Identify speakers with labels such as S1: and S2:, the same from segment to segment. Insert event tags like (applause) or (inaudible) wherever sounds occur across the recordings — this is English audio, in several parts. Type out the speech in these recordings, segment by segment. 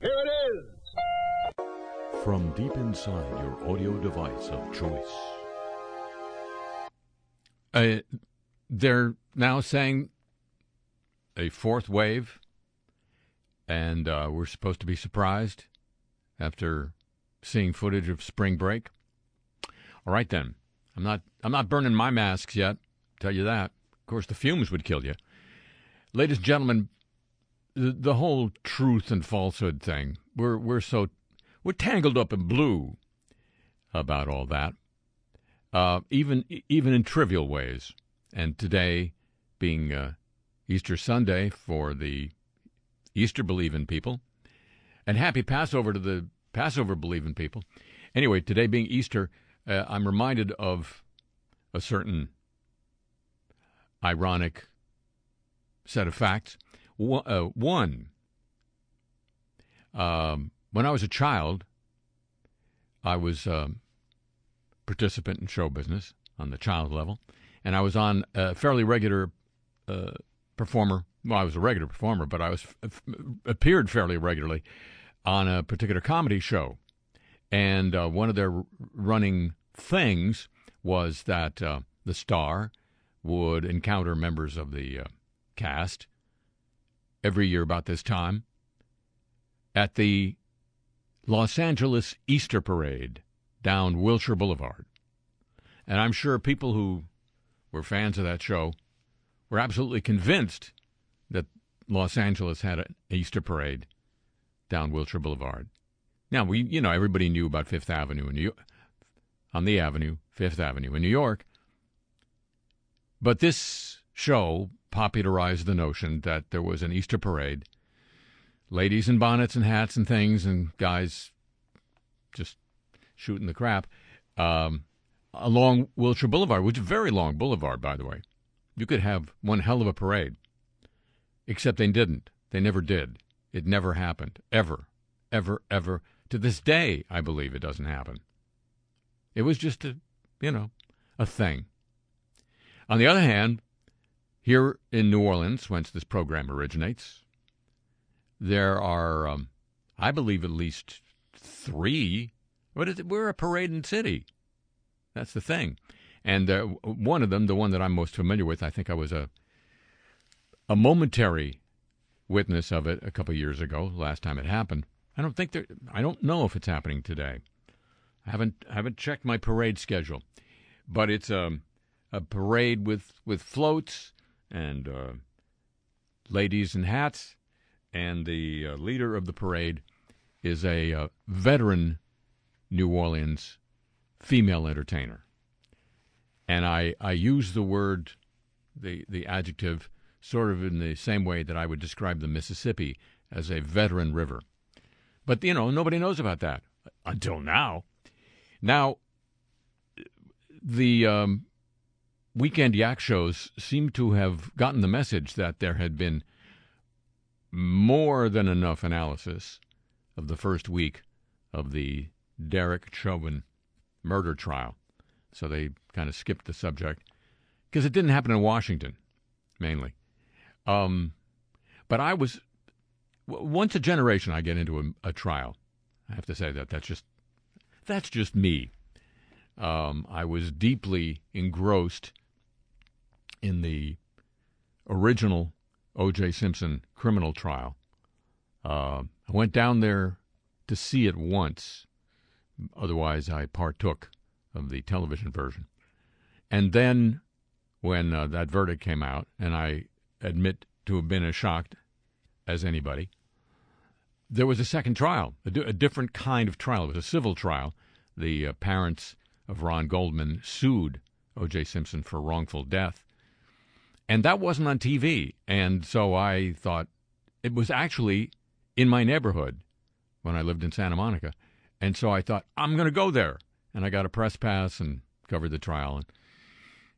S1: Here it is.
S2: From deep inside your audio device of choice.
S3: Uh, they're now saying a fourth wave, and uh, we're supposed to be surprised after seeing footage of spring break. All right then, I'm not I'm not burning my masks yet. Tell you that. Of course, the fumes would kill you. Ladies and gentlemen, the, whole truth and falsehood thing. We're we're so we're tangled up in blue about all that. Uh, even even in trivial ways. And today, being uh, Easter Sunday for the Easter believing people, and happy Passover to the Passover believing people. Anyway, today being Easter, uh, I'm reminded of a certain ironic set of facts. Uh, one, um, when I was a child, I was a um, participant in show business on the child level, and I was on a fairly regular uh, performer. Well, I was a regular performer, but I was f- appeared fairly regularly on a particular comedy show, and uh, one of their running things was that uh, the star would encounter members of the uh, cast every year about this time at the Los Angeles Easter Parade down Wilshire Boulevard. And I'm sure people who were fans of that show were absolutely convinced that Los Angeles had an Easter parade down Wilshire Boulevard. Now we, you know, everybody knew about Fifth Avenue in New York, on the Avenue, Fifth Avenue in New York. But this show popularized the notion that there was an Easter parade, ladies in bonnets and hats and things, and guys just shooting the crap um, along Wilshire Boulevard, which is a very long boulevard, by the way. You could have one hell of a parade, except they didn't. They never did. It never happened. Ever. Ever, ever. To this day, I believe it doesn't happen. It was just a, you know, a thing. On the other hand, here in New Orleans, whence this program originates, there are, um, I believe, at least three. It? We're a parading city. That's the thing. And uh, one of them, the one that I'm most familiar with, I think I was a a momentary witness of it a couple years ago. Last time it happened, I don't think there. I don't know if it's happening today. I haven't haven't checked my parade schedule, but it's a um, a parade with with floats and uh, ladies in hats, and the uh, leader of the parade is a uh, veteran New Orleans female entertainer. And I, I use the word, the, the adjective, sort of in the same way that I would describe the Mississippi as a veteran river. But, you know, nobody knows about that until now. Now, the um, weekend yak shows seem to have gotten the message that there had been more than enough analysis of the first week of the Derek Chauvin murder trial. So they kind of skipped the subject because it didn't happen in Washington, mainly. Um, but I was once a generation I get into a, a, trial. I have to say that that's just that's just me. Um, I was deeply engrossed in the original O.J. Simpson criminal trial. Uh, I went down there to see it once Otherwise, I partook of the television version. And then, when uh, that verdict came out, and I admit to have been as shocked as anybody, there was a second trial, a, d- a different kind of trial. It was a civil trial. The uh, parents of Ron Goldman sued O.J. Simpson for wrongful death. And that wasn't on TV. And so I thought it was actually in my neighborhood when I lived in Santa Monica. And so I thought, I'm going to go there. And I got a press pass and covered the trial. And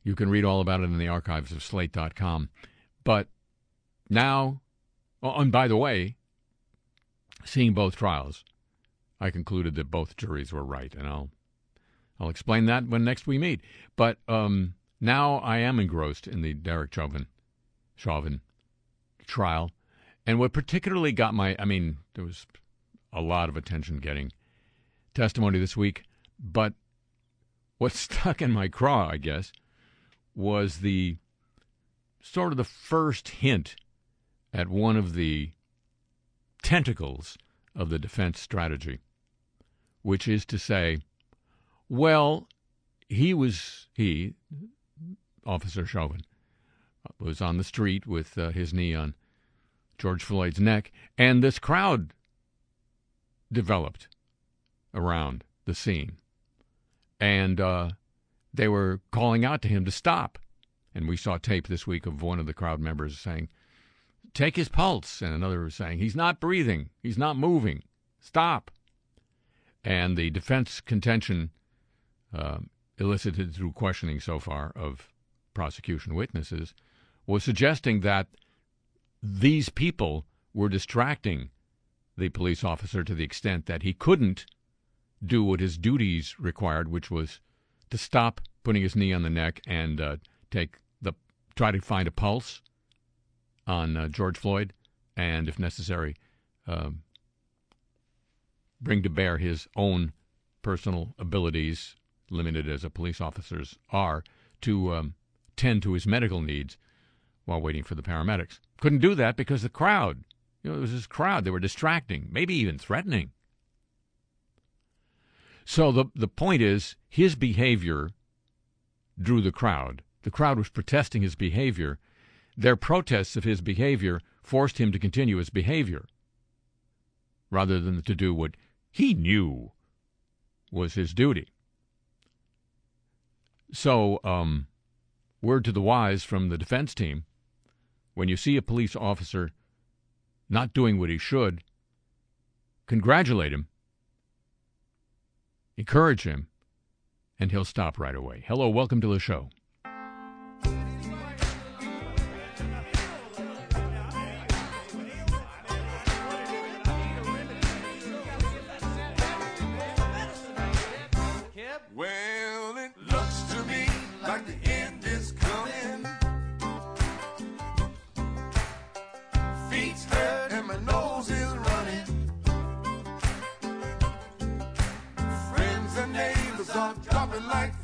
S3: you can read all about it in the archives of slate.com. But now, oh, and by the way, seeing both trials, I concluded that both juries were right. And I'll, I'll explain that when next we meet. But um, now I am engrossed in the Derek Chauvin, trial. And what particularly got my, I mean, there was a lot of attention getting testimony this week. But what (laughs) stuck in my craw, I guess, was the sort of the first hint at one of the tentacles of the defense strategy, which is to say, well, he was, he, Officer Chauvin, was on the street with uh, his knee on George Floyd's neck, and this crowd developed around the scene. And uh, they were calling out to him to stop. And we saw tape this week of one of the crowd members saying, Take his pulse. And another was saying, He's not breathing. He's not moving. Stop. And the defense contention, uh, elicited through questioning so far of prosecution witnesses, was suggesting that these people were distracting the police officer to the extent that he couldn't do what his duties required, which was to stop putting his knee on the neck and uh, take the try to find a pulse on uh, George Floyd, and if necessary, um, bring to bear his own personal abilities, limited as a police officer's are, to um, tend to his medical needs while waiting for the paramedics. Couldn't do that because the crowd, you know, it was this crowd. They were distracting, maybe even threatening. So the the point is, his behavior drew the crowd. The crowd was protesting his behavior. Their protests of his behavior forced him to continue his behavior, rather than to do what he knew was his duty. So, um, word to the wise from the defense team when you see a police officer not doing what he should, congratulate him, encourage him, and he'll stop right away. Hello, welcome to the show.
S4: Dropping like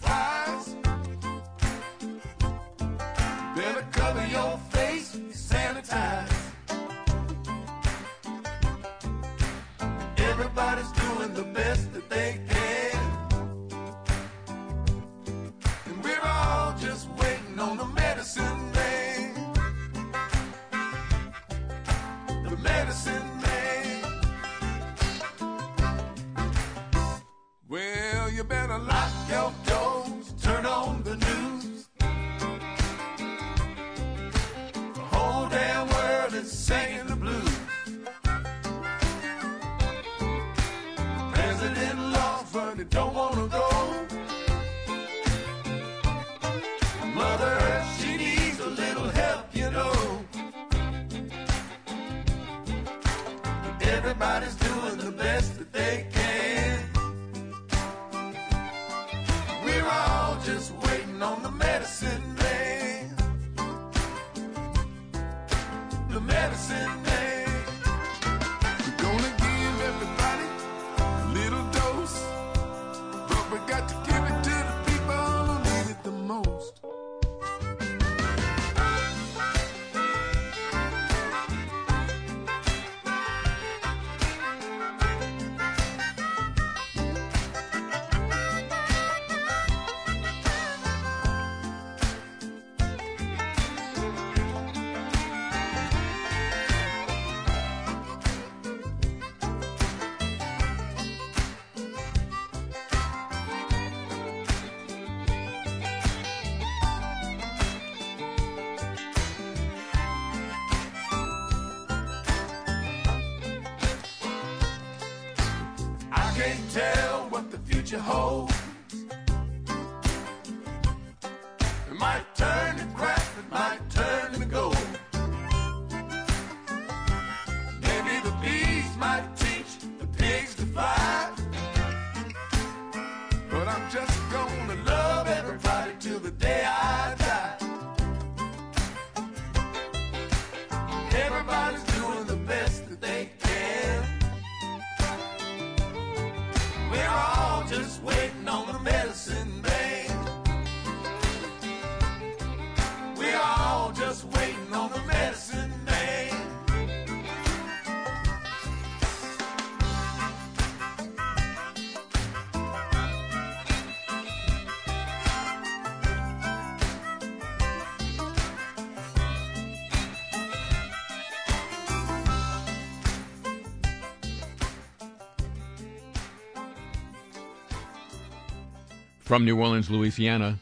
S3: From New Orleans, Louisiana,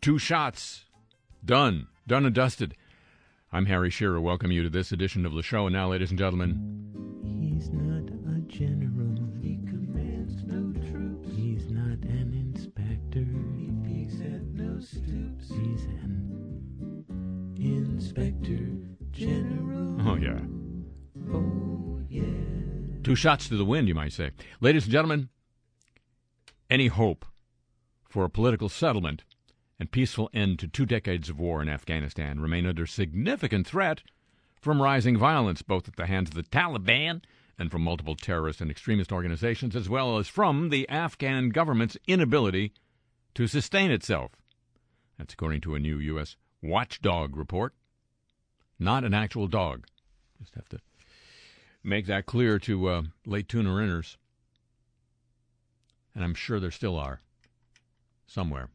S3: two shots. Done. Done and dusted. I'm Harry Shearer. Welcome you to this edition of the show. And now, ladies and gentlemen,
S5: He's not a general. He commands no troops. He's not an inspector. He peeks at no stoops. He's an inspector general.
S3: oh, yeah.
S5: Oh, yeah.
S3: Two shots to the wind, you might say. Ladies and gentlemen, any hope for a political settlement and peaceful end to two decades of war in Afghanistan remain under significant threat from rising violence, both at the hands of the Taliban and from multiple terrorist and extremist organizations, as well as from the Afghan government's inability to sustain itself. That's according to a new U.S. watchdog report. Not an actual dog. Just have to make that clear to uh, late tuner inners. And I'm sure there still are somewhere.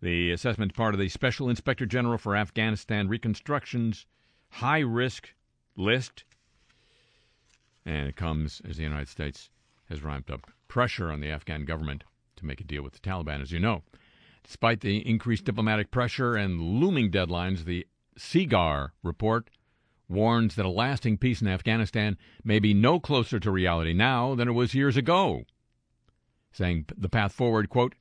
S3: The assessment part of the Special Inspector General for Afghanistan Reconstruction's high risk list. And it comes as the United States has ramped up pressure on the Afghan government to make a deal with the Taliban, as you know. Despite the increased diplomatic pressure and looming deadlines, the SIGAR report warns that a lasting peace in Afghanistan may be no closer to reality now than it was years ago, saying the path forward, quote,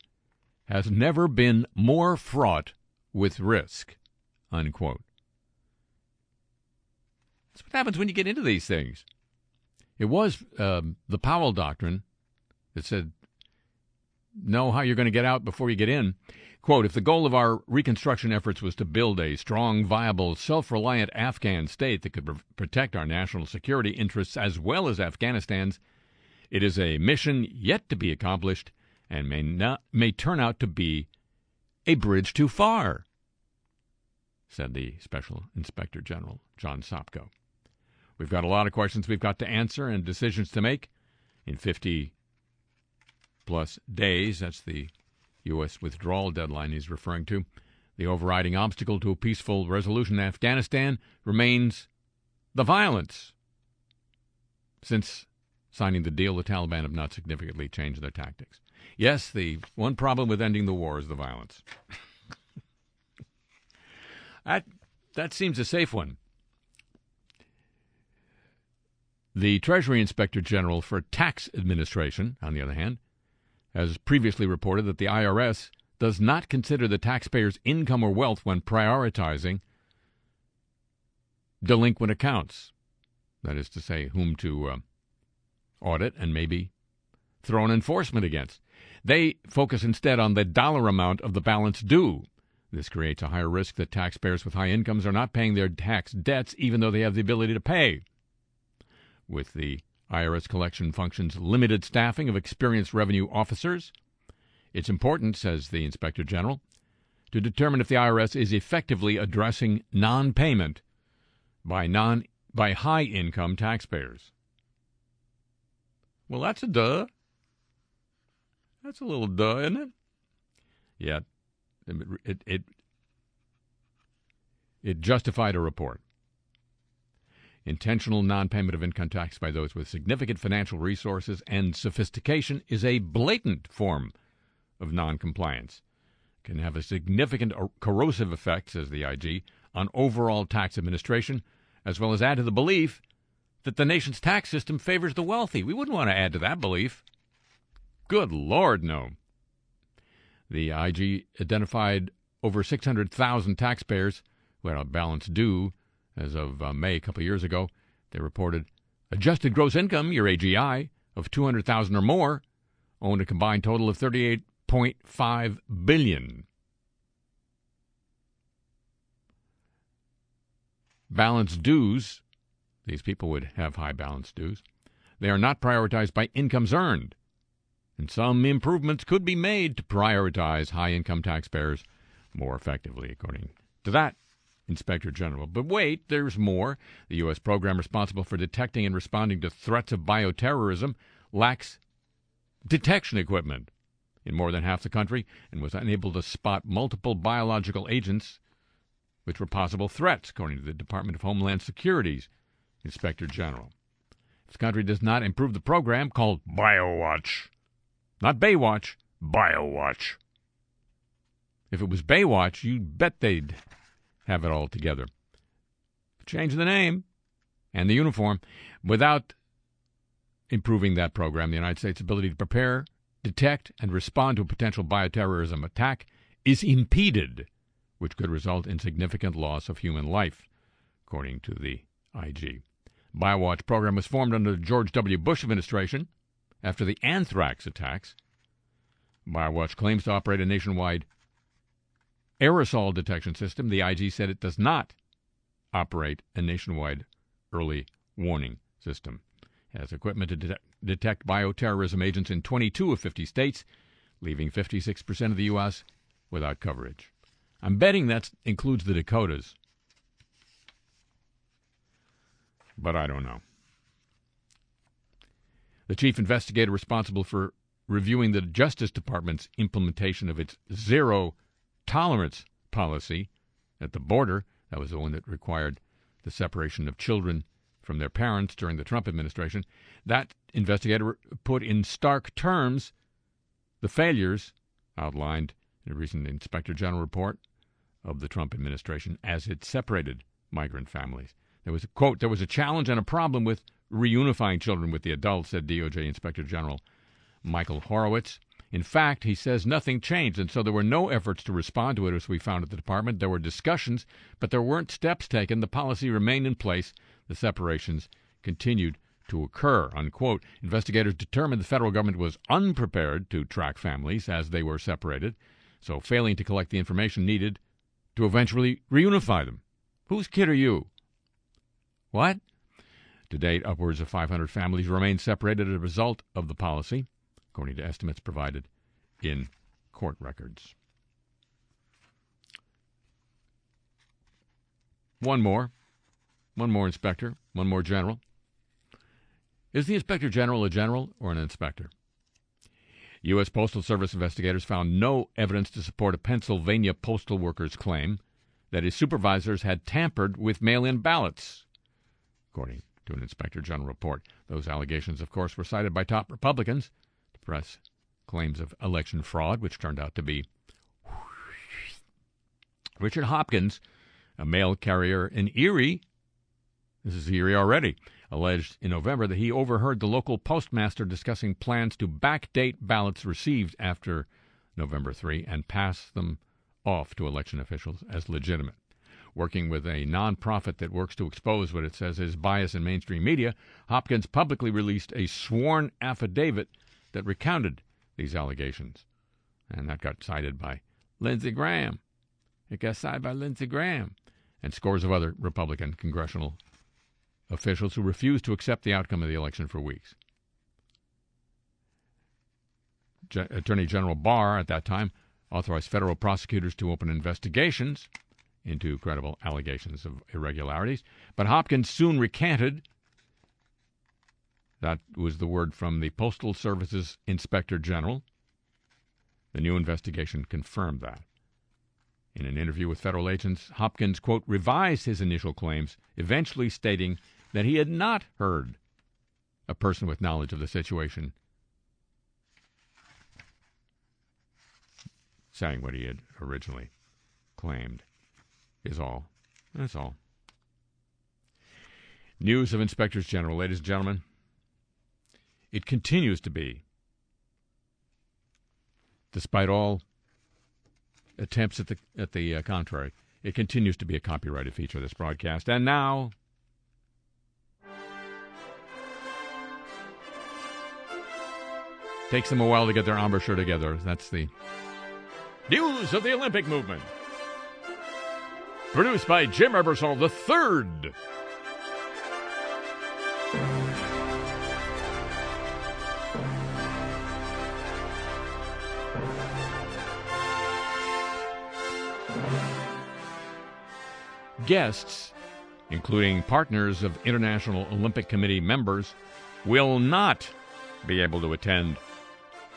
S3: has never been more fraught with risk, unquote. That's what happens when you get into these things. It was um, the Powell Doctrine that said, know how you're going to get out before you get in. Quote, if the goal of our reconstruction efforts was to build a strong, viable, self reliant Afghan state that could pr- protect our national security interests as well as Afghanistan's, it is a mission yet to be accomplished and may, not, may turn out to be a bridge too far, said the Special Inspector General, John Sopko. We've got a lot of questions we've got to answer and decisions to make in 50 plus days. That's the U.S. withdrawal deadline he's referring to. The overriding obstacle to a peaceful resolution in Afghanistan remains the violence. Since signing the deal, the Taliban have not significantly changed their tactics. Yes, the one problem with ending the war is the violence. (laughs) that, that seems a safe one. The Treasury Inspector General for Tax Administration, on the other hand, has previously reported that the IRS does not consider the taxpayer's income or wealth when prioritizing delinquent accounts. That is to say, whom to uh, audit and maybe throw an enforcement against. They focus instead on the dollar amount of the balance due. This creates a higher risk that taxpayers with high incomes are not paying their tax debts even though they have the ability to pay. With the IRS collection function's limited staffing of experienced revenue officers, it's important, says the Inspector General, to determine if the IRS is effectively addressing non payment by non by high income taxpayers. Well, that's a duh. That's a little duh, isn't it? Yeah, it it it justified a report. Intentional non-payment of income tax by those with significant financial resources and sophistication is a blatant form of non-compliance. Can have a significant corrosive effect, says the IG, on overall tax administration, as well as add to the belief that the nation's tax system favors the wealthy. We wouldn't want to add to that belief. Good Lord, no. The IG identified over 600,000 taxpayers who had a balance due as of uh, May a couple years ago. They reported adjusted gross income, your AGI, of 200,000 or more, owned a combined total of 38.5 billion. Balance dues, these people would have high balance dues. They are not prioritized by incomes earned and some improvements could be made to prioritize high income taxpayers more effectively, according to that Inspector General. But wait, there's more. The U.S. program responsible for detecting and responding to threats of bioterrorism lacks detection equipment in more than half the country and was unable to spot multiple biological agents which were possible threats, according to the Department of Homeland Security's Inspector General. If the country does not improve the program called BioWatch, not Baywatch, BioWatch. If it was Baywatch, you bet they'd have it all together. Change the name and the uniform without improving that program. The United States' ability to prepare, detect, and respond to a potential bioterrorism attack is impeded, which could result in significant loss of human life, according to the IG. BioWatch program was formed under the George W. Bush administration after the anthrax attacks. BioWatch claims to operate a nationwide aerosol detection system. The IG said it does not operate a nationwide early warning system. It has equipment to de- detect bioterrorism agents in 22 of 50 states, leaving 56% of the U.S. without coverage. I'm betting that includes the Dakotas. But I don't know. The chief investigator responsible for reviewing the Justice Department's implementation of its zero tolerance policy at the border, that was the one that required the separation of children from their parents during the Trump administration, that investigator put in stark terms the failures outlined in a recent Inspector General report of the Trump administration as it separated migrant families. There was a quote, there was a challenge and a problem with reunifying children with the adults, said DOJ Inspector General Michael Horowitz. In fact, he says nothing changed, and so there were no efforts to respond to it as we found at the department. There were discussions, but there weren't steps taken. The policy remained in place. The separations continued to occur. Unquote. Investigators determined the federal government was unprepared to track families as they were separated, so failing to collect the information needed to eventually reunify them. Whose kid are you? What? To date, upwards of 500 families remain separated as a result of the policy according to estimates provided in court records. One more. One more inspector. One more general. Is the inspector general a general or an inspector? U.S. Postal Service investigators found no evidence to support a Pennsylvania postal worker's claim that his supervisors had tampered with mail in ballots, according to an inspector general report. Those allegations, of course, were cited by top Republicans to press claims of election fraud, which turned out to be Richard Hopkins, a mail carrier in Erie. This is Erie already. Alleged in November that he overheard the local postmaster discussing plans to backdate ballots received after November 3 and pass them off to election officials as legitimate. Working with a nonprofit that works to expose what it says is bias in mainstream media, Hopkins publicly released a sworn affidavit that recounted these allegations. And that got cited by Lindsey Graham. It got cited by Lindsey Graham and scores of other Republican congressional officials who refused to accept the outcome of the election for weeks. Attorney General Barr, at that time, authorized federal prosecutors to open investigations into credible allegations of irregularities, but Hopkins soon recanted that was the word from the Postal Service's Inspector General. The new investigation confirmed that. In an interview with federal agents, Hopkins, quote, revised his initial claims, eventually stating that he had not heard a person with knowledge of the situation saying what he had originally claimed. Is all. That's all. News of Inspectors General, ladies and gentlemen. It continues to be, despite all attempts at the at the uh, contrary. It continues to be a copyrighted feature of this broadcast. And now, takes them a while to get their embouchure together. That's the news of the Olympic movement. Produced by Jim Ebersol the third. Guests, including partners of International Olympic Committee members, will not be able to attend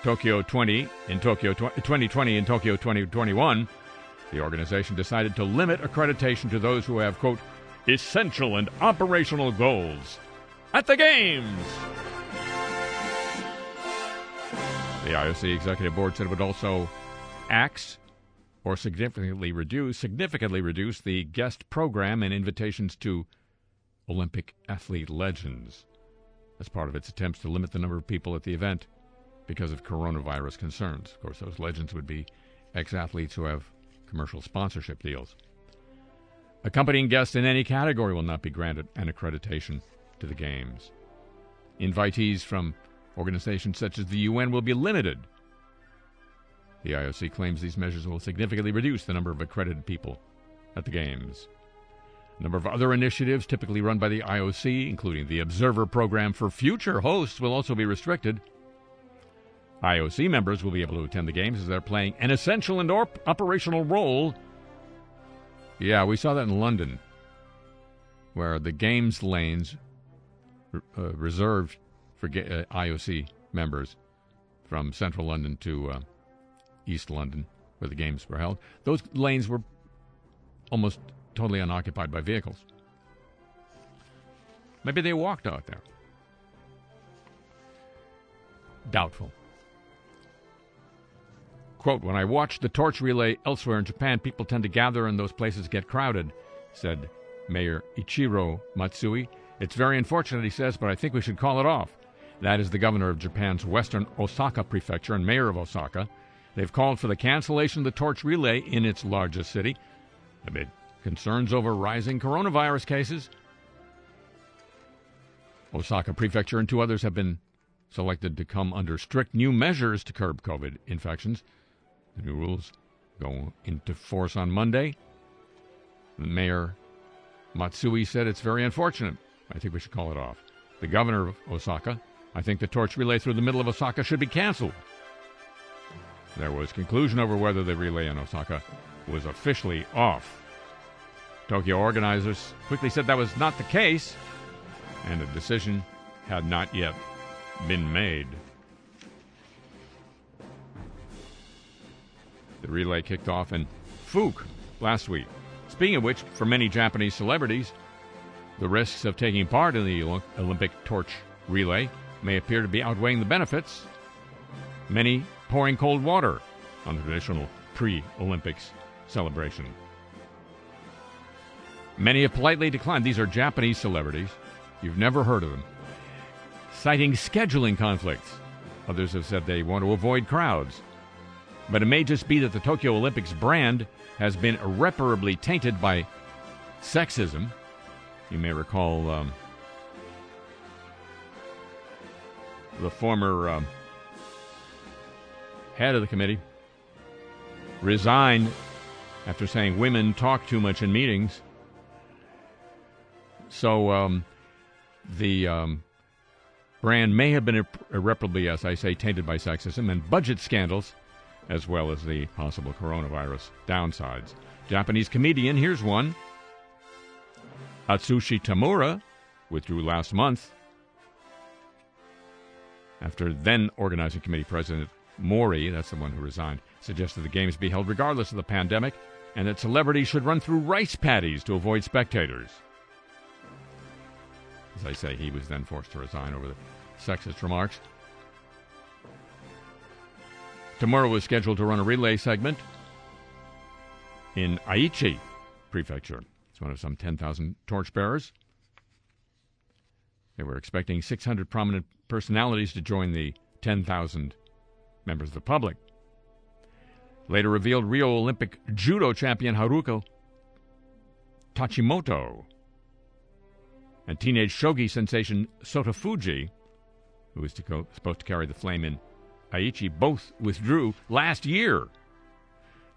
S3: Tokyo 20 in Tokyo 2020 and Tokyo 2021. The organization decided to limit accreditation to those who have, quote, essential and operational goals at the Games. The IOC executive board said it would also axe or significantly reduce significantly reduce the guest program and invitations to Olympic athlete legends as part of its attempts to limit the number of people at the event because of coronavirus concerns. Of course, those legends would be ex-athletes who have commercial sponsorship deals. Accompanying guests in any category will not be granted an accreditation to the games. Invitees from organizations such as the UN will be limited. The IOC claims these measures will significantly reduce the number of accredited people at the Games. A number of other initiatives typically run by the IOC, including the Observer Program for future hosts, will also be restricted. IOC members will be able to attend the Games as they're playing an essential and op- operational role. Yeah, we saw that in London, where the Games lanes uh, reserved for uh, IOC members from central London to uh, East London, where the games were held. Those lanes were almost totally unoccupied by vehicles. Maybe they walked out there. Doubtful. Quote, when I watch the torch relay elsewhere in Japan, people tend to gather and those places get crowded, said Mayor Ichiro Matsui. It's very unfortunate, he says, but I think we should call it off. That is the governor of Japan's western Osaka prefecture and mayor of Osaka. They've called for the cancellation of the torch relay in its largest city amid concerns over rising coronavirus cases. Osaka prefecture and two others have been selected to come under strict new measures to curb COVID infections. The new rules go into force on Monday. Mayor Matsui said it's very unfortunate. I think we should call it off. The governor of Osaka I think the torch relay through the middle of Osaka should be canceled. There was conclusion over whether the relay in Osaka was officially off. Tokyo organizers quickly said that was not the case, and a decision had not yet been made. The relay kicked off in Fuku last week. Speaking of which, for many Japanese celebrities, the risks of taking part in the Olympic torch relay may appear to be outweighing the benefits, many pouring cold water on the traditional pre Olympics celebration. Many have politely declined. These are Japanese celebrities. You've never heard of them. Citing scheduling conflicts. Others have said they want to avoid crowds. But it may just be that the Tokyo Olympics brand has been irreparably tainted by sexism. You may recall um, the former um, head of the committee, resigned after saying women talk too much in meetings. So um, the um, brand may have been irreparably, as I say, tainted by sexism and budget scandals, as well as the possible coronavirus downsides. Japanese comedian, here's one. Atsushi Tamura withdrew last month after then organizing committee president Mori, that's the one who resigned, suggested the games be held regardless of the pandemic and that celebrities should run through rice paddies to avoid spectators. As I say, he was then forced to resign over the sexist remarks. Tamura was scheduled to run a relay segment in Aichi Prefecture. It's one of some 10,000 torchbearers. They were expecting 600 prominent personalities to join the 10,000 members of the public. Later revealed Rio Olympic judo champion Haruka Tachimoto and teenage shogi sensation Sota Fujii, who was to go, supposed to carry the flame in Aichi, both withdrew last year.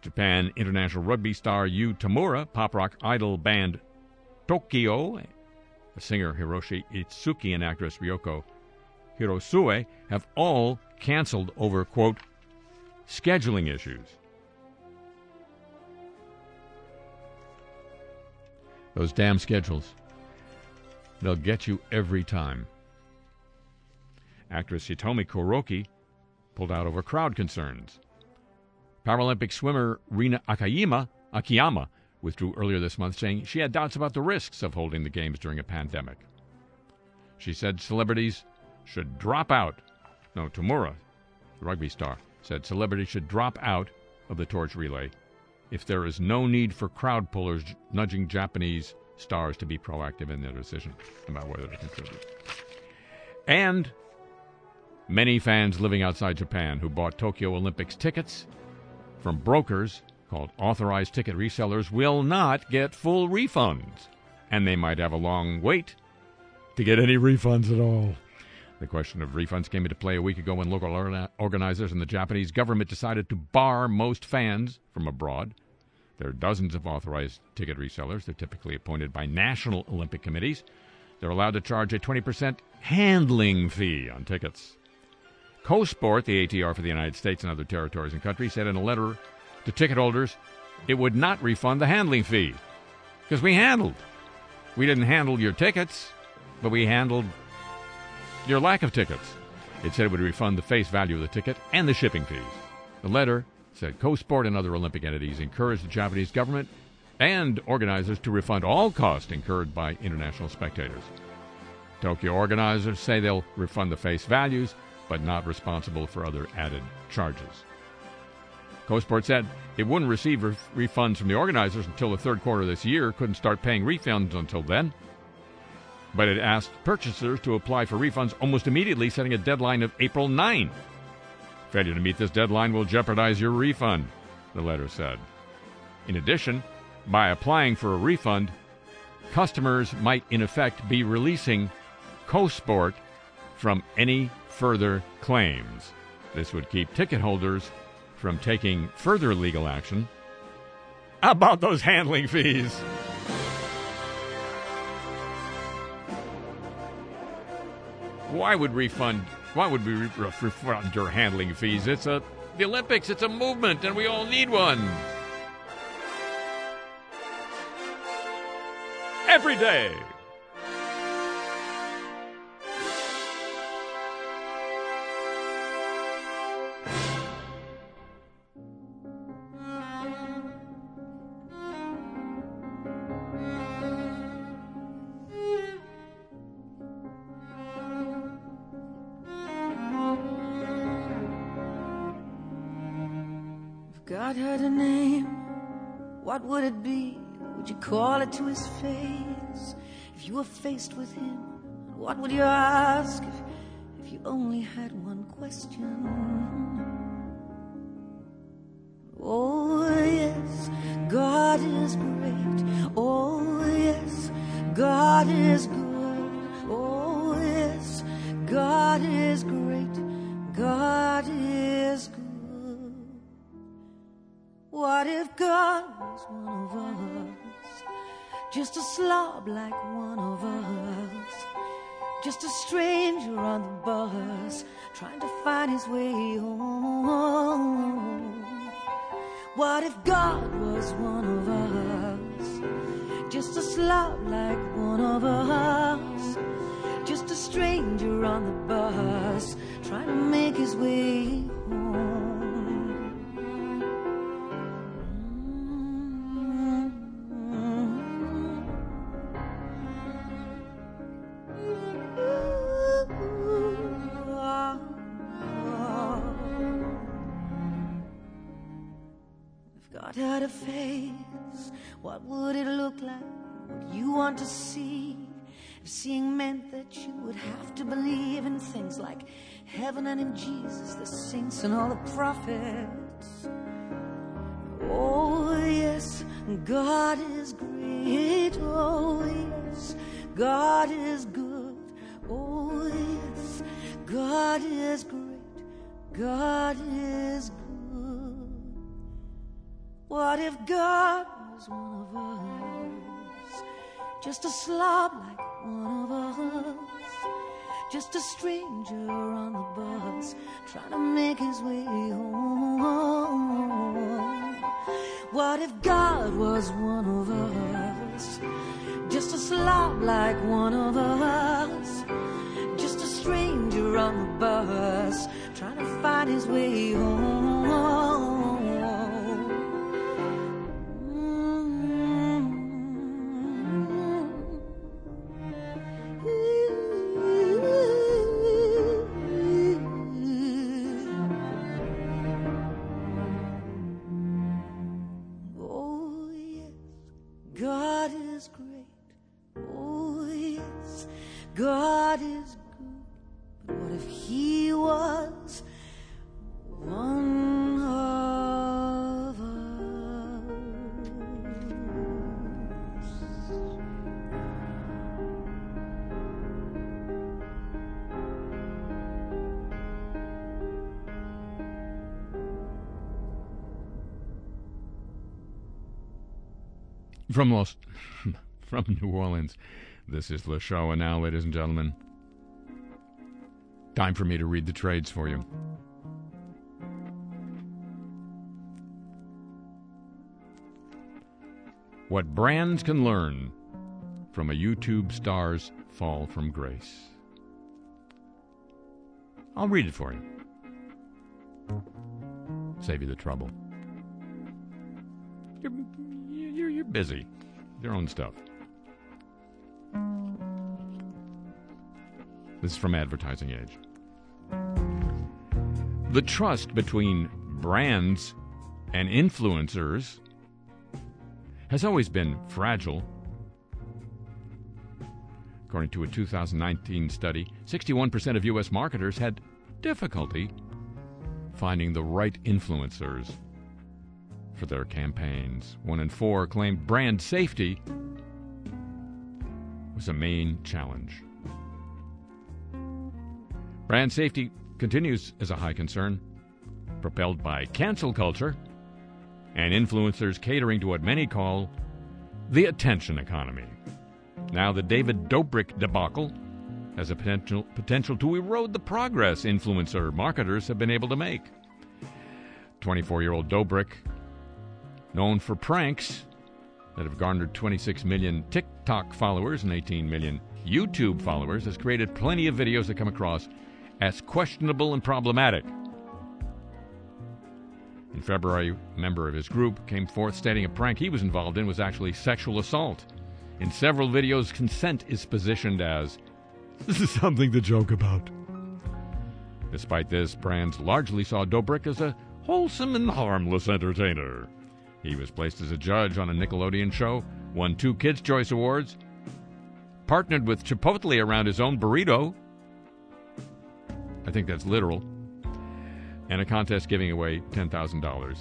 S3: Japan international rugby star Yu Tamura, pop rock idol band TOKIO, singer Hiroshi Itsuki and actress Ryoko Hirosue have all canceled over, quote, scheduling issues. Those damn schedules. They'll get you every time. Actress Hitomi Kuroki pulled out over crowd concerns. Paralympic swimmer Rina Akayama, Akiyama withdrew earlier this month, saying she had doubts about the risks of holding the Games during a pandemic. She said celebrities should drop out. No, Tamura the rugby star, said celebrities should drop out of the torch relay if there is no need for crowd pullers nudging Japanese stars to be proactive in their decision about whether to contribute. And many fans living outside Japan who bought Tokyo Olympics tickets from brokers called authorized ticket resellers will not get full refunds. And they might have a long wait to get any refunds at all. The question of refunds came into play a week ago when local organizers and the Japanese government decided to bar most fans from abroad. There are dozens of authorized ticket resellers. They're typically appointed by national Olympic committees. They're allowed to charge a 20% handling fee on tickets. CoSport, the ATR for the United States and other territories and countries, said in a letter to ticket holders it would not refund the handling fee because we handled. We didn't handle your tickets, but we handled your lack of tickets. It said it would refund the face value of the ticket and the shipping fees. The letter said CoSport and other Olympic entities encouraged the Japanese government and organizers to refund all costs incurred by international spectators. Tokyo organizers say they'll refund the face values but not responsible for other added charges. CoSport said it wouldn't receive re- refunds from the organizers until the third quarter of this year, couldn't start paying refunds until then. But it asked purchasers to apply for refunds almost immediately, setting a deadline of April 9. Failure to meet this deadline will jeopardize your refund, the letter said. In addition, by applying for a refund, customers might in effect be releasing CoSport from any further claims. This would keep ticket holders from taking further legal action about those handling fees. Why would refund? Why would we refund your handling fees? It's a the Olympics. It's a movement, and we all need one. Every day.
S6: To his face? If you were faced with him, what would you ask if, if you only had one question? Oh, yes, God is great. Like one of us. Just a stranger on the bus, trying to find his way home. What if God was one of us? Just a slob like one of us. Just a stranger on the bus, trying to make his way home. Would it look like? Would you want to see? If seeing meant that you would have to believe in things like heaven and in Jesus, the saints and all the prophets. Oh, yes, God is great. Oh, yes, God is good. Oh, yes, God is great. God is good. What if God was one of us? Just a slob like one of us. Just a stranger on the bus, trying to make his way home. What if God was one of us? Just a slob like one of us. Just a stranger on the bus, trying to find his way home. God is good, but what if He was one of us?
S3: From Los, (laughs) from New Orleans this is Le Show, and now, ladies and gentlemen, time for me to read the trades for you. What brands can learn from a YouTube star's fall from grace. I'll read it for you. Save you the trouble. You're, you're, you're busy. Your own stuff. This is from Advertising Age. The trust between brands and influencers has always been fragile. According to a 2019 study, 61% of U.S. marketers had difficulty finding the right influencers for their campaigns. One in four claimed brand safety was a main challenge. Brand safety continues as a high concern, propelled by cancel culture and influencers catering to what many call the attention economy. Now, the David Dobrik debacle has a potential, potential to erode the progress influencer marketers have been able to make. 24 year old Dobrik, known for pranks that have garnered 26 million TikTok followers and 18 million YouTube followers, has created plenty of videos that come across as questionable and problematic. In February, a member of his group came forth stating a prank he was involved in was actually sexual assault. In several videos, consent is positioned as (laughs) this is something to joke about. Despite this, brands largely saw Dobrik as a wholesome and harmless entertainer. He was placed as a judge on a Nickelodeon show, won two Kids' Choice Awards, partnered with Chipotle around his own burrito. I think that's literal and a contest giving away $10,000.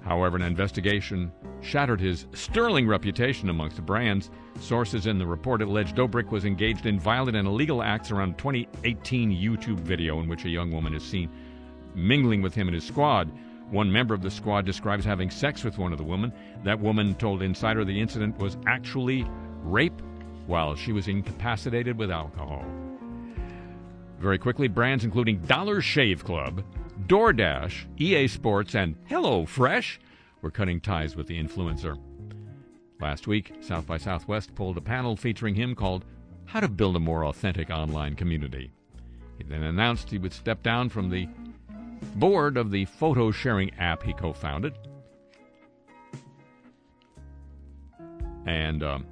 S3: However, an investigation shattered his sterling reputation amongst the brands. Sources in the report alleged Dobrik was engaged in violent and illegal acts around a 2018 YouTube video in which a young woman is seen mingling with him and his squad. One member of the squad describes having sex with one of the women. That woman told Insider the incident was actually rape while she was incapacitated with alcohol. Very quickly, brands including Dollar Shave Club, DoorDash, EA Sports, and HelloFresh were cutting ties with the influencer. Last week, South by Southwest pulled a panel featuring him called How to Build a More Authentic Online Community. He then announced he would step down from the board of the photo sharing app he co founded. And um,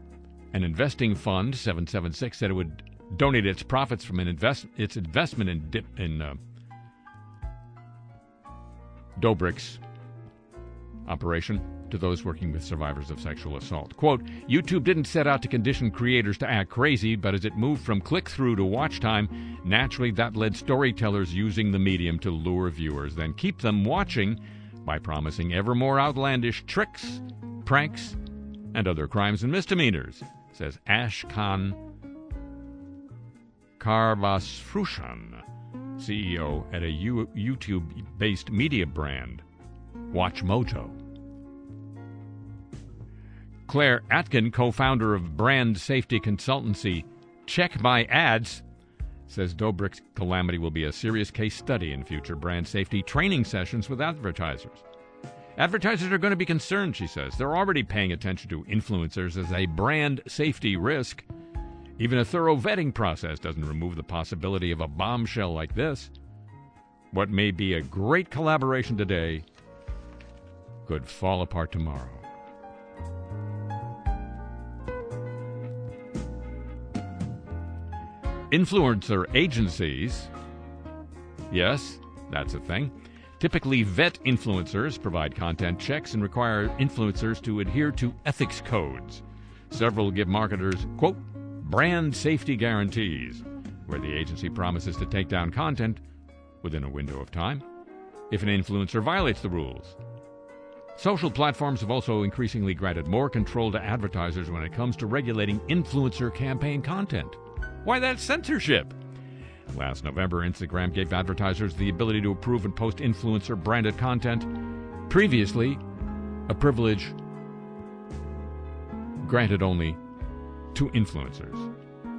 S3: an investing fund, 776, said it would donate its profits from an invest its investment in dip, in uh, Dobrik's operation to those working with survivors of sexual assault. Quote, YouTube didn't set out to condition creators to act crazy, but as it moved from click through to watch time, naturally that led storytellers using the medium to lure viewers, then keep them watching by promising ever more outlandish tricks, pranks, and other crimes and misdemeanors, says Ashkan Karbasfrooshan, CEO at a U- YouTube based media brand, WatchMojo. Claire Atkin, co founder of brand safety consultancy Check My Ads, says Dobrik's calamity will be a serious case study in future brand safety training sessions with advertisers. Advertisers are going to be concerned, she says. They're already paying attention to influencers as a brand safety risk. Even a thorough vetting process doesn't remove the possibility of a bombshell like this. What may be a great collaboration today could fall apart tomorrow. Influencer agencies, yes, that's a thing, typically vet influencers, provide content checks, and require influencers to adhere to ethics codes. Several give marketers, quote, brand safety guarantees, where the agency promises to take down content within a window of time if an influencer violates the rules. Social platforms have also increasingly granted more control to advertisers when it comes to regulating influencer campaign content. Why that censorship? Last November, Instagram gave advertisers the ability to approve and post influencer branded content. Previously, a privilege granted only to influencers.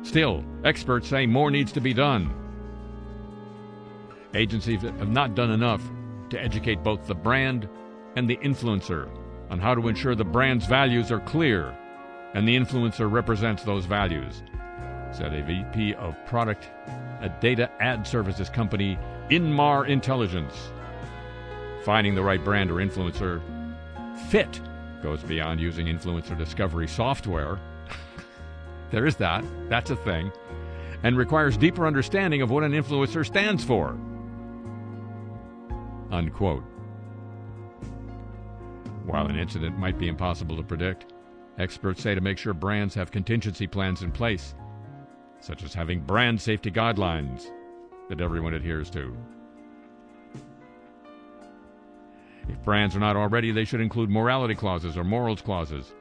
S3: Still, experts say more needs to be done. Agencies have not done enough to educate both the brand and the influencer on how to ensure the brand's values are clear and the influencer represents those values, said a VP of product at data ad services company Inmar Intelligence. Finding the right brand or influencer fit goes beyond using influencer discovery software. There is that, that's a thing, and requires deeper understanding of what an influencer stands for. Unquote. While an incident might be impossible to predict, experts say to make sure brands have contingency plans in place, such as having brand safety guidelines that everyone adheres to. If brands are not already, they should include morality clauses or morals clauses,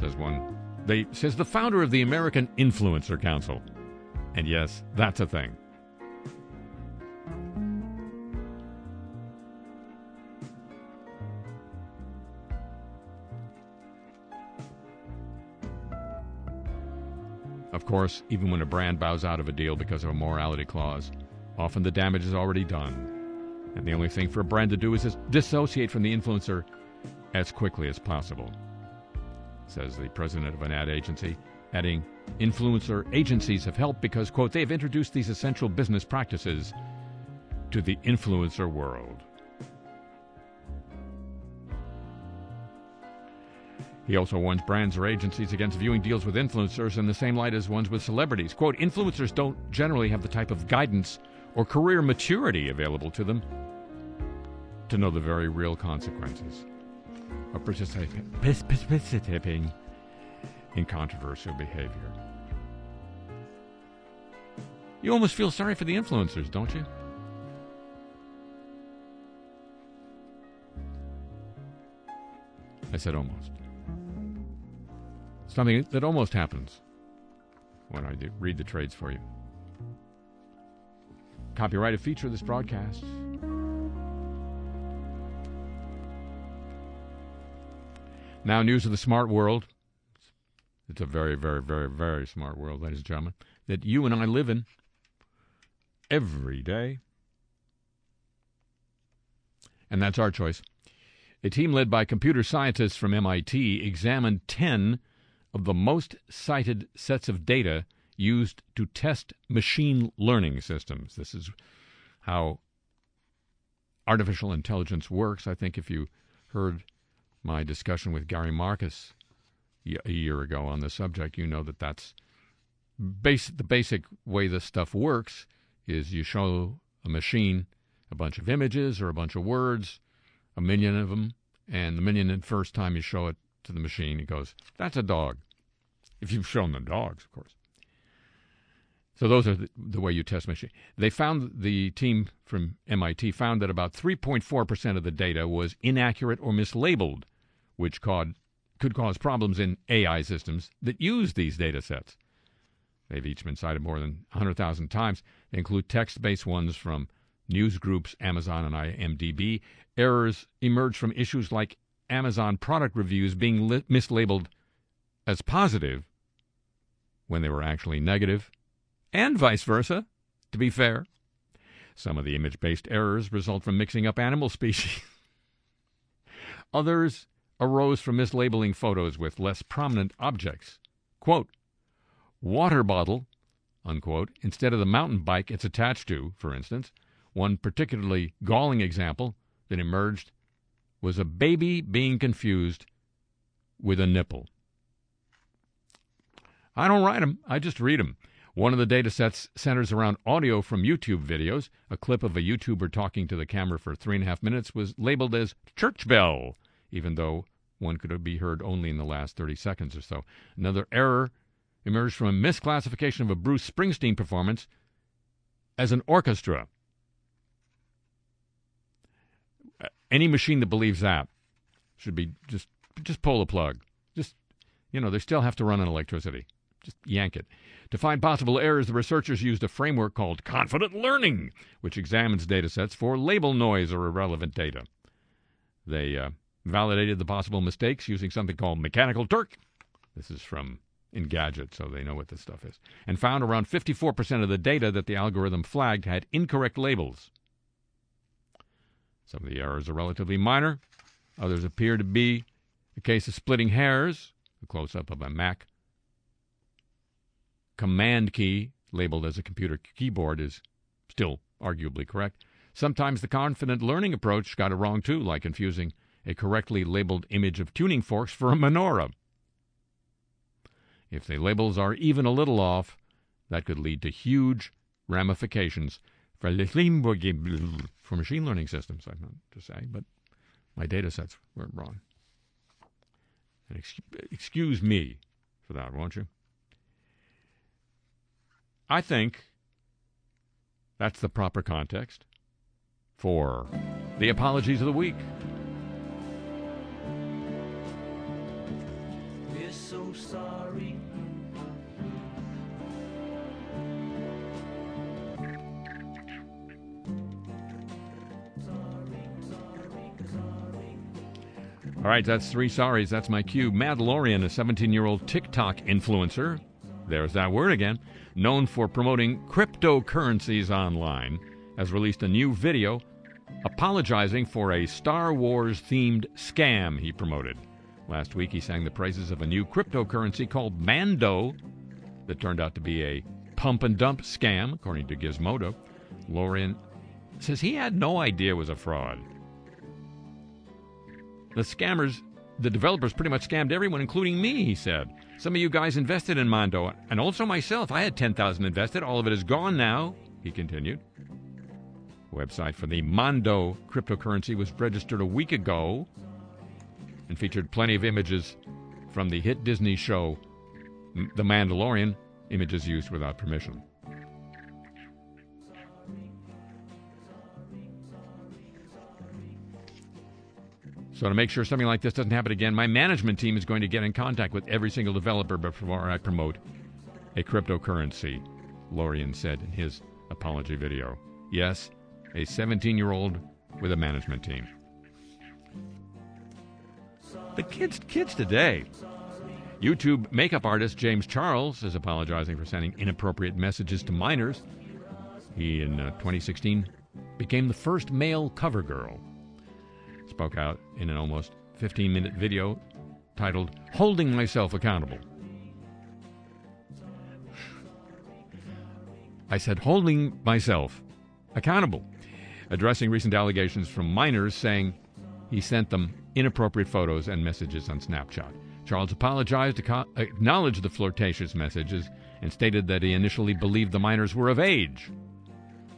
S3: says one. They says the founder of the American Influencer Council. And yes, that's a thing. Of course, even when a brand bows out of a deal because of a morality clause, often the damage is already done. And the only thing for a brand to do is dissociate from the influencer as quickly as possible, says the president of an ad agency, adding, influencer agencies have helped because, quote, they have introduced these essential business practices to the influencer world. He also warns brands or agencies against viewing deals with influencers in the same light as ones with celebrities. Quote, influencers don't generally have the type of guidance or career maturity available to them to know the very real consequences of participating in controversial behavior. You almost feel sorry for the influencers, don't you? I said almost. Something that almost happens when I read the trades for you. Copyrighted feature of this broadcast. Now, news of the smart world. It's a very, very, very, very smart world, ladies and gentlemen, that you and I live in every day. And that's our choice. A team led by computer scientists from MIT examined 10 of the most cited sets of data used to test machine learning systems. This is how artificial intelligence works. I think if you heard my discussion with Gary Marcus a year ago on the subject, you know that that's base, the basic way this stuff works is you show a machine a bunch of images or a bunch of words, a million of them, and the million and first time you show it to the machine, it goes, that's a dog. If you've shown them dogs, of course. So those are the, the, way you test machine. They found the team from MIT found that about 3.4% of the data was inaccurate or mislabeled, which could, could cause problems in AI systems that use these data sets. They've each been cited more than 100,000 times. They include text-based ones from news groups, Amazon and IMDb. Errors emerge from issues like Amazon product reviews being li- mislabeled as positive when they were actually negative, and vice versa, to be fair. Some of the image based errors result from mixing up animal species. (laughs) Others arose from mislabeling photos with less prominent objects. Quote, water bottle, unquote, instead of the mountain bike it's attached to, for instance. One particularly galling example that emerged was a baby being confused with a nipple. I don't write them, I just read them. One of the data sets centers around audio from YouTube videos. A clip of a YouTuber talking to the camera for three and a half minutes was labeled as church bell, even though one could be heard only in the last 30 seconds or so. Another error emerged from a misclassification of a Bruce Springsteen performance as an orchestra. Any machine that believes that should be just just pull the plug. Just you know, they still have to run on electricity. Just yank it. To find possible errors, the researchers used a framework called confident learning, which examines data sets for label noise or irrelevant data. They uh, validated the possible mistakes using something called Mechanical Turk. This is from Engadget, so they know what this stuff is. And found around 54% of the data that the algorithm flagged had incorrect labels. Some of the errors are relatively minor. Others appear to be a case of splitting hairs. A close up of a Mac command key labeled as a computer keyboard is still arguably correct. Sometimes the confident learning approach got it wrong too, like confusing a correctly labeled image of tuning forks for a menorah. If the labels are even a little off, that could lead to huge ramifications for, (laughs) for machine learning systems, I meant to say, but my data sets were wrong. And ex- excuse me for that, won't you? I think that's the proper context for the apologies of the week.
S5: Sorry.
S3: All right, that's three sorries. That's my cue. Mad Mandalorian, a 17 year old TikTok influencer, there's that word again, known for promoting cryptocurrencies online, has released a new video apologizing for a Star Wars themed scam he promoted. Last week, he sang the praises of a new cryptocurrency called Mando that turned out to be a pump and dump scam, according to Gizmodo. Lorian says he had no idea it was a fraud. The scammers, the developers pretty much scammed everyone, including me, he said. Some of you guys invested in Mondo, and also myself. I had 10000 invested. All of it is gone now, he continued. Website for the Mondo cryptocurrency was registered a week ago and featured plenty of images from the hit Disney show The Mandalorian, images used without permission. So, to make sure something like this doesn't happen again, my management team is going to get in contact with every single developer before I promote a cryptocurrency, Lorian said in his apology video. Yes, a 17 year old with a management team. The kids, kids today. YouTube makeup artist James Charles is apologizing for sending inappropriate messages to minors. He, in uh, 2016, became the first male cover girl spoke out in an almost 15 minute video titled Holding Myself Accountable. I said, holding myself accountable, addressing recent allegations from minors saying he sent them inappropriate photos and messages on Snapchat. Charles apologized, acknowledged the flirtatious messages, and stated that he initially believed the minors were of age.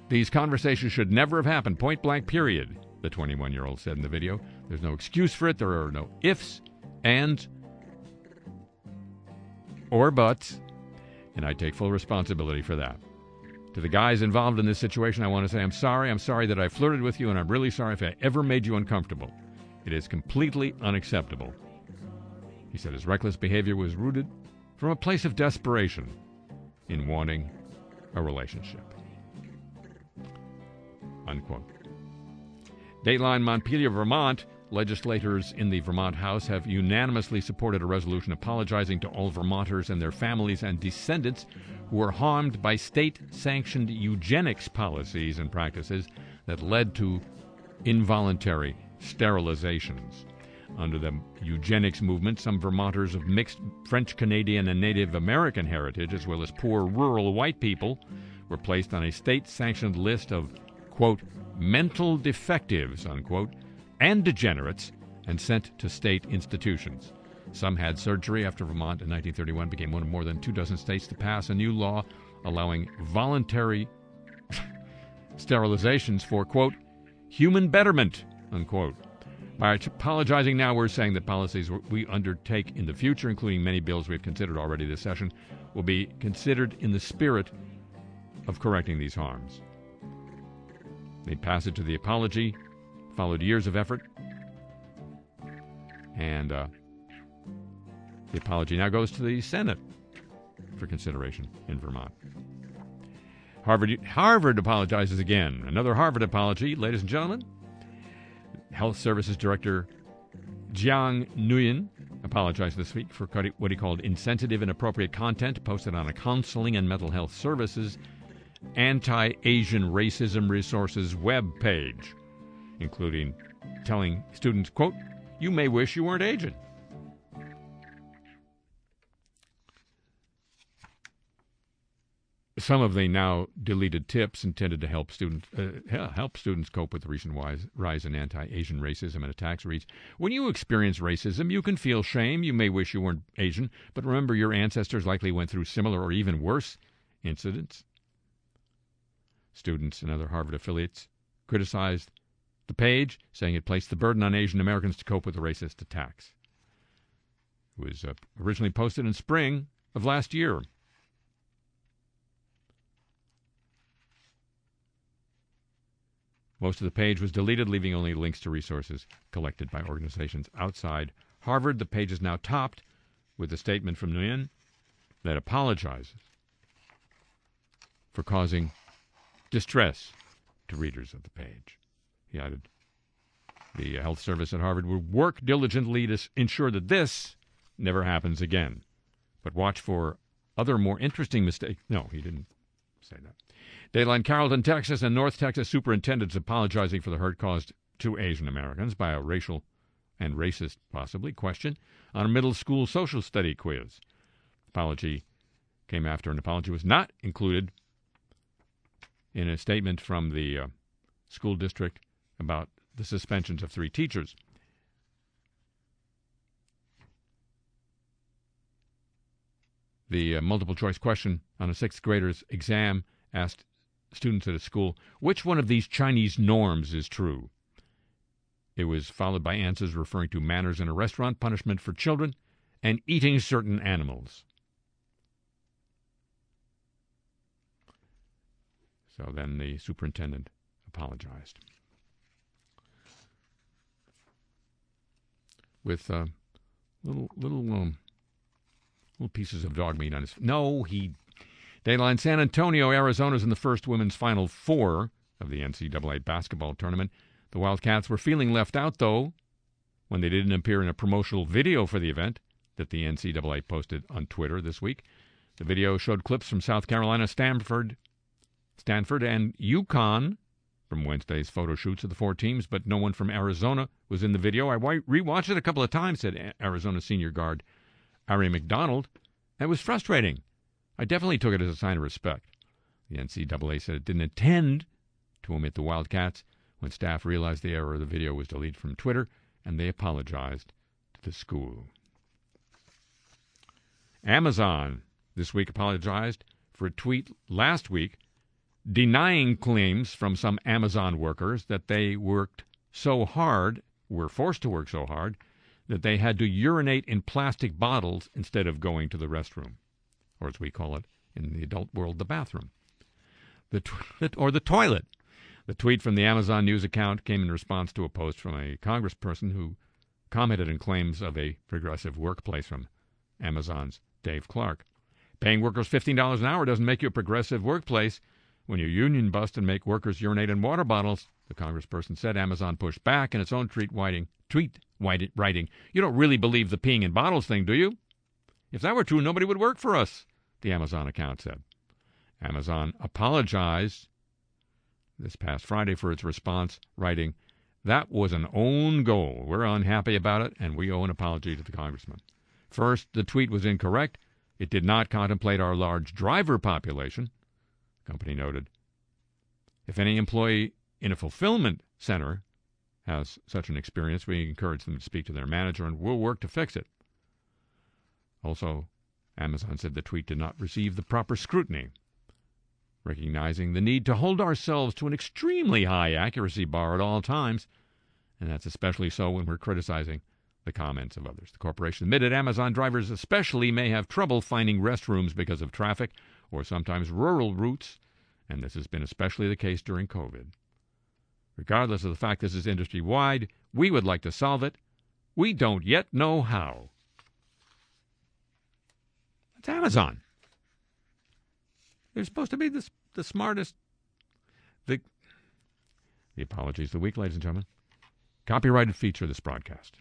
S3: These conversations should never have happened, point blank, period the 21 year old said in the video. There's no excuse for it. There are no ifs, ands, or buts, and I take full responsibility for that. To the guys involved in this situation, I want to say I'm sorry. I'm sorry that I flirted with you, and I'm really sorry if I ever made you uncomfortable. It is completely unacceptable. He said his reckless behavior was rooted from a place of desperation in wanting a relationship. Unquote. Dateline Montpelier, Vermont. Legislators in the Vermont House have unanimously supported a resolution apologizing to all Vermonters and their families and descendants who were harmed by state sanctioned eugenics policies and practices that led to involuntary sterilizations. Under the eugenics movement, some Vermonters of mixed French Canadian and Native American heritage, as well as poor rural white people, were placed on a state sanctioned list of, quote, mental defectives, unquote, and degenerates, and sent to state institutions. Some had surgery after Vermont in 1931 became one of more than two dozen states to pass a new law allowing voluntary (laughs) sterilizations for, quote, human betterment, unquote. By apologizing now, we're saying that policies we undertake in the future, including many bills we've considered already this session, will be considered in the spirit of correcting these harms. Made passage to the apology, followed years of effort, and uh, the apology now goes to the Senate for consideration in Vermont. Harvard, Harvard apologizes again. Another Harvard apology, ladies and gentlemen. Health Services Director Giang Nguyen apologized this week for what he called insensitive, and inappropriate content posted on a counseling and mental health services anti Asian racism resources web page, including telling students, quote, you may wish you weren't Asian. Some of the now deleted tips intended to help students uh, help students cope with the recent rise, rise in anti-Asian racism and attacks reads: When you experience racism, you can feel shame. You may wish you weren't Asian, but remember your ancestors likely went through similar or even worse incidents. Students and other Harvard affiliates criticized the page, saying it placed the burden on Asian Americans to cope with the racist attacks. It was uh, originally posted in spring of last year. Most of the page was deleted, leaving only links to resources collected by organizations outside Harvard. The page is now topped with a statement from Nguyen that apologizes for causing distress to readers of the page. He added, the health service at Harvard will work diligently to ensure that this never happens again. But watch for other more interesting mistakes. No, he didn't. Dateline Carrollton, Texas, and North Texas superintendents apologizing for the hurt caused to Asian Americans by a racial and racist, possibly, question on a middle school social study quiz. Apology came after an apology was not included in a statement from the uh, school district about the suspensions of three teachers. The uh, multiple choice question on a sixth grader's exam asked students at a school, which one of these Chinese norms is true? It was followed by answers referring to manners in a restaurant, punishment for children, and eating certain animals. So then the superintendent apologized. With uh, little little um, little pieces of dog meat on his. No, he Dayline San Antonio, Arizona's in the first women's Final Four of the NCAA basketball tournament. The Wildcats were feeling left out, though, when they didn't appear in a promotional video for the event that the NCAA posted on Twitter this week. The video showed clips from South Carolina, Stanford, Stanford, and UConn from Wednesday's photo shoots of the four teams, but no one from Arizona was in the video. I rewatched it a couple of times, said Arizona senior guard Aari McDonald. It was frustrating. I definitely took it as a sign of respect. The NCAA said it didn't intend to omit the Wildcats. When staff realized the error, the video was deleted from Twitter, and they apologized to the school. Amazon this week apologized for a tweet last week denying claims from some Amazon workers that they worked so hard, were forced to work so hard, that they had to urinate in plastic bottles instead of going to the restroom or as we call it in the adult world, the bathroom, the tw- (laughs) or the toilet. The tweet from the Amazon News account came in response to a post from a congressperson who commented on claims of a progressive workplace from Amazon's Dave Clark. Paying workers $15 an hour doesn't make you a progressive workplace. When you union bust and make workers urinate in water bottles, the congressperson said Amazon pushed back in its own tweet writing, tweet writing, You don't really believe the peeing in bottles thing, do you? If that were true, nobody would work for us, the Amazon account said. Amazon apologized this past Friday for its response, writing, That was an own goal. We're unhappy about it, and we owe an apology to the congressman. First, the tweet was incorrect. It did not contemplate our large driver population, the company noted. If any employee in a fulfillment center has such an experience, we encourage them to speak to their manager and we'll work to fix it. Also, Amazon said the tweet did not receive the proper scrutiny, recognizing the need to hold ourselves to an extremely high accuracy bar at all times, and that's especially so when we're criticizing the comments of others. The corporation admitted Amazon drivers especially may have trouble finding restrooms because of traffic or sometimes rural routes, and this has been especially the case during COVID. Regardless of the fact this is industry wide, we would like to solve it. We don't yet know how. It's Amazon. They're supposed to be the, the smartest. The, the apologies of the week, ladies and gentlemen. Copyrighted feature of this broadcast.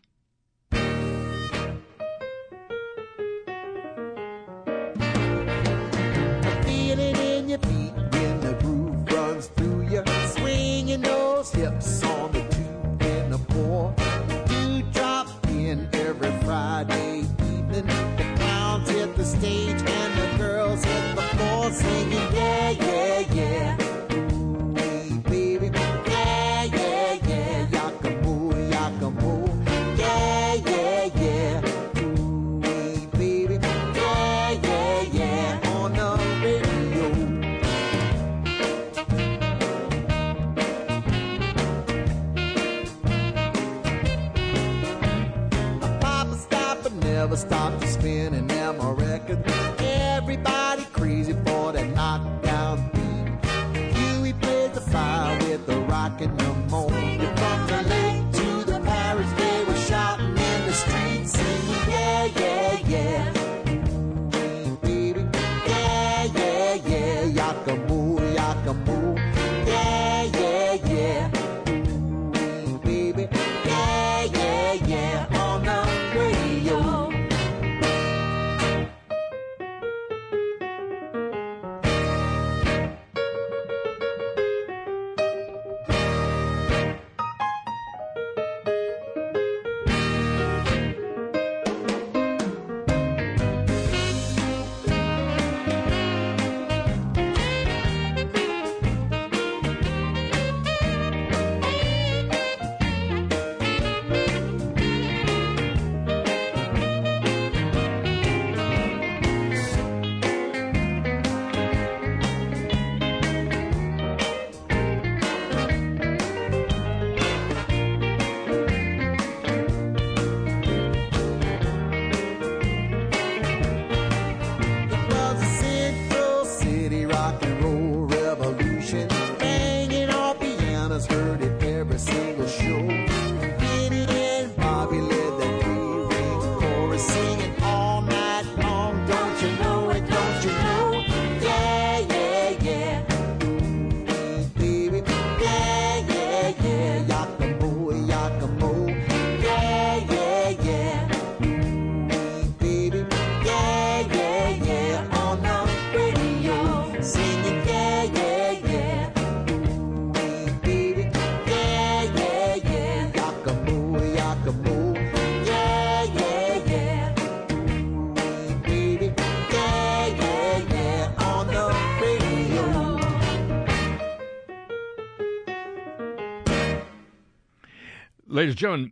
S3: Ladies and gentlemen,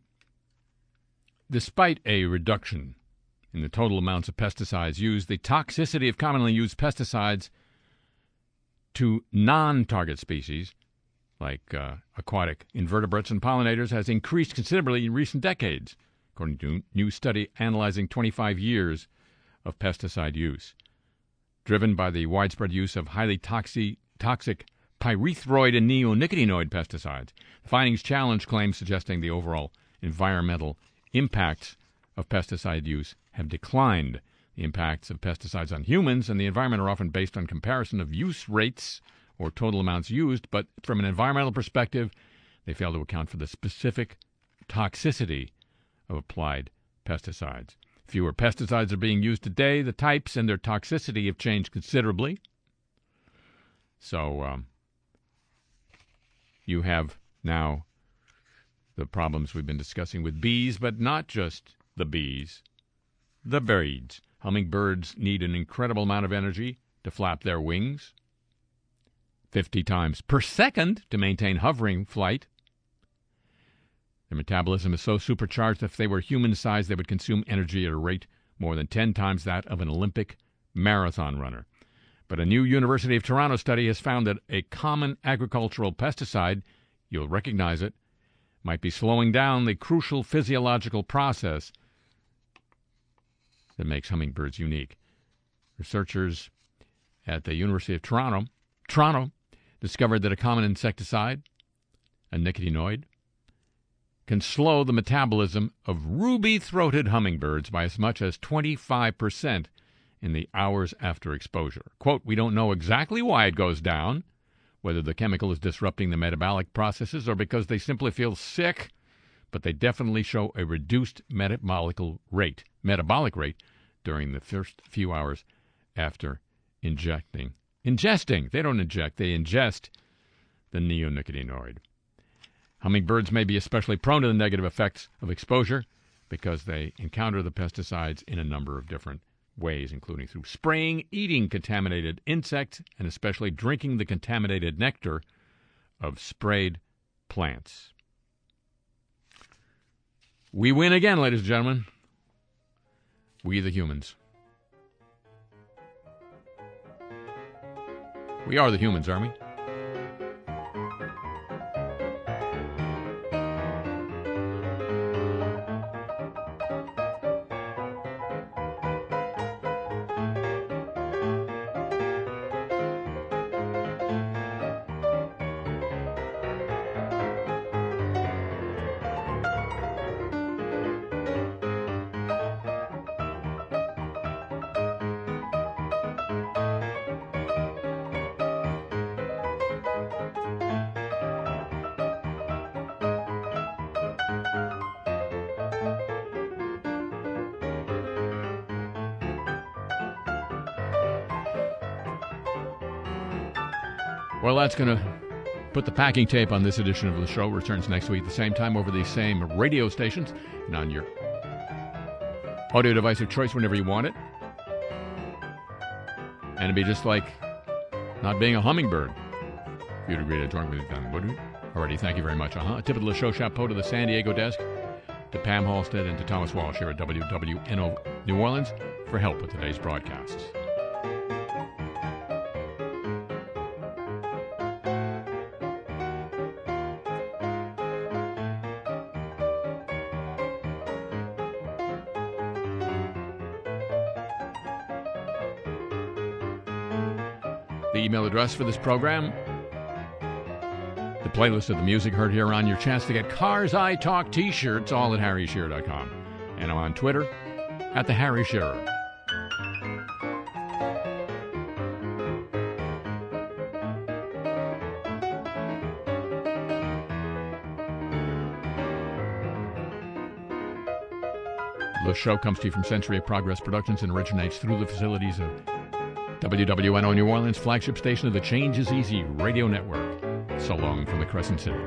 S3: despite a reduction in the total amounts of pesticides used, the toxicity of commonly used pesticides to non target species, like uh, aquatic invertebrates and pollinators, has increased considerably in recent decades, according to a new study analyzing 25 years of pesticide use. Driven by the widespread use of highly toxic, toxic pyrethroid and neonicotinoid pesticides, the findings challenge claims suggesting the overall environmental impacts of pesticide use have declined. The impacts of pesticides on humans and the environment are often based on comparison of use rates or total amounts used, but from an environmental perspective, they fail to account for the specific toxicity of applied pesticides. Fewer pesticides are being used today. The types and their toxicity have changed considerably. So um, you have now the problems we've been discussing with bees, but not just the bees, the birds. Hummingbirds need an incredible amount of energy to flap their wings, 50 times per second to maintain hovering flight. Their metabolism is so supercharged that if they were human sized, they would consume energy at a rate more than 10 times that of an Olympic marathon runner. But a new University of Toronto study has found that a common agricultural pesticide, you'll recognize it, might be slowing down the crucial physiological process that makes hummingbirds unique. Researchers at the University of Toronto, Toronto discovered that a common insecticide, a nicotinoid, can slow the metabolism of ruby throated hummingbirds by as much as 25% in the hours after exposure. Quote, We don't know exactly why it goes down, whether the chemical is disrupting the metabolic processes or because they simply feel sick, but they definitely show a reduced metabolic rate, metabolic rate during the first few hours after injecting. Ingesting. They don't inject, they ingest the neonicotinoid. Hummingbirds may be especially prone to the negative effects of exposure because they encounter the pesticides in a number of different ways, including through spraying, eating contaminated insects, and especially drinking the contaminated nectar of sprayed plants. We win again, ladies and gentlemen. We the humans. We are the humans, aren't we? Well, that's going to put the packing tape on this edition of the show. Returns next week, at the same time, over these same radio stations and on your audio device of choice whenever you want it. And it'd be just like not being a hummingbird. If you'd agree to join me then, would you? Alrighty, thank you very much. Uh-huh. A tip of the show chapeau to the San Diego desk, to Pam Halstead, and to Thomas Walsh here at WWNO New Orleans for help with today's broadcasts. For this program, the playlist of the music heard here on your chance to get Cars I Talk t shirts, all at harryshearer.com. And I'm on Twitter at the Harry Shearer. The show comes to you from Century of Progress Productions and originates through the facilities of WWNO New Orleans, flagship station of the Change is Easy radio network. So long from the Crescent City.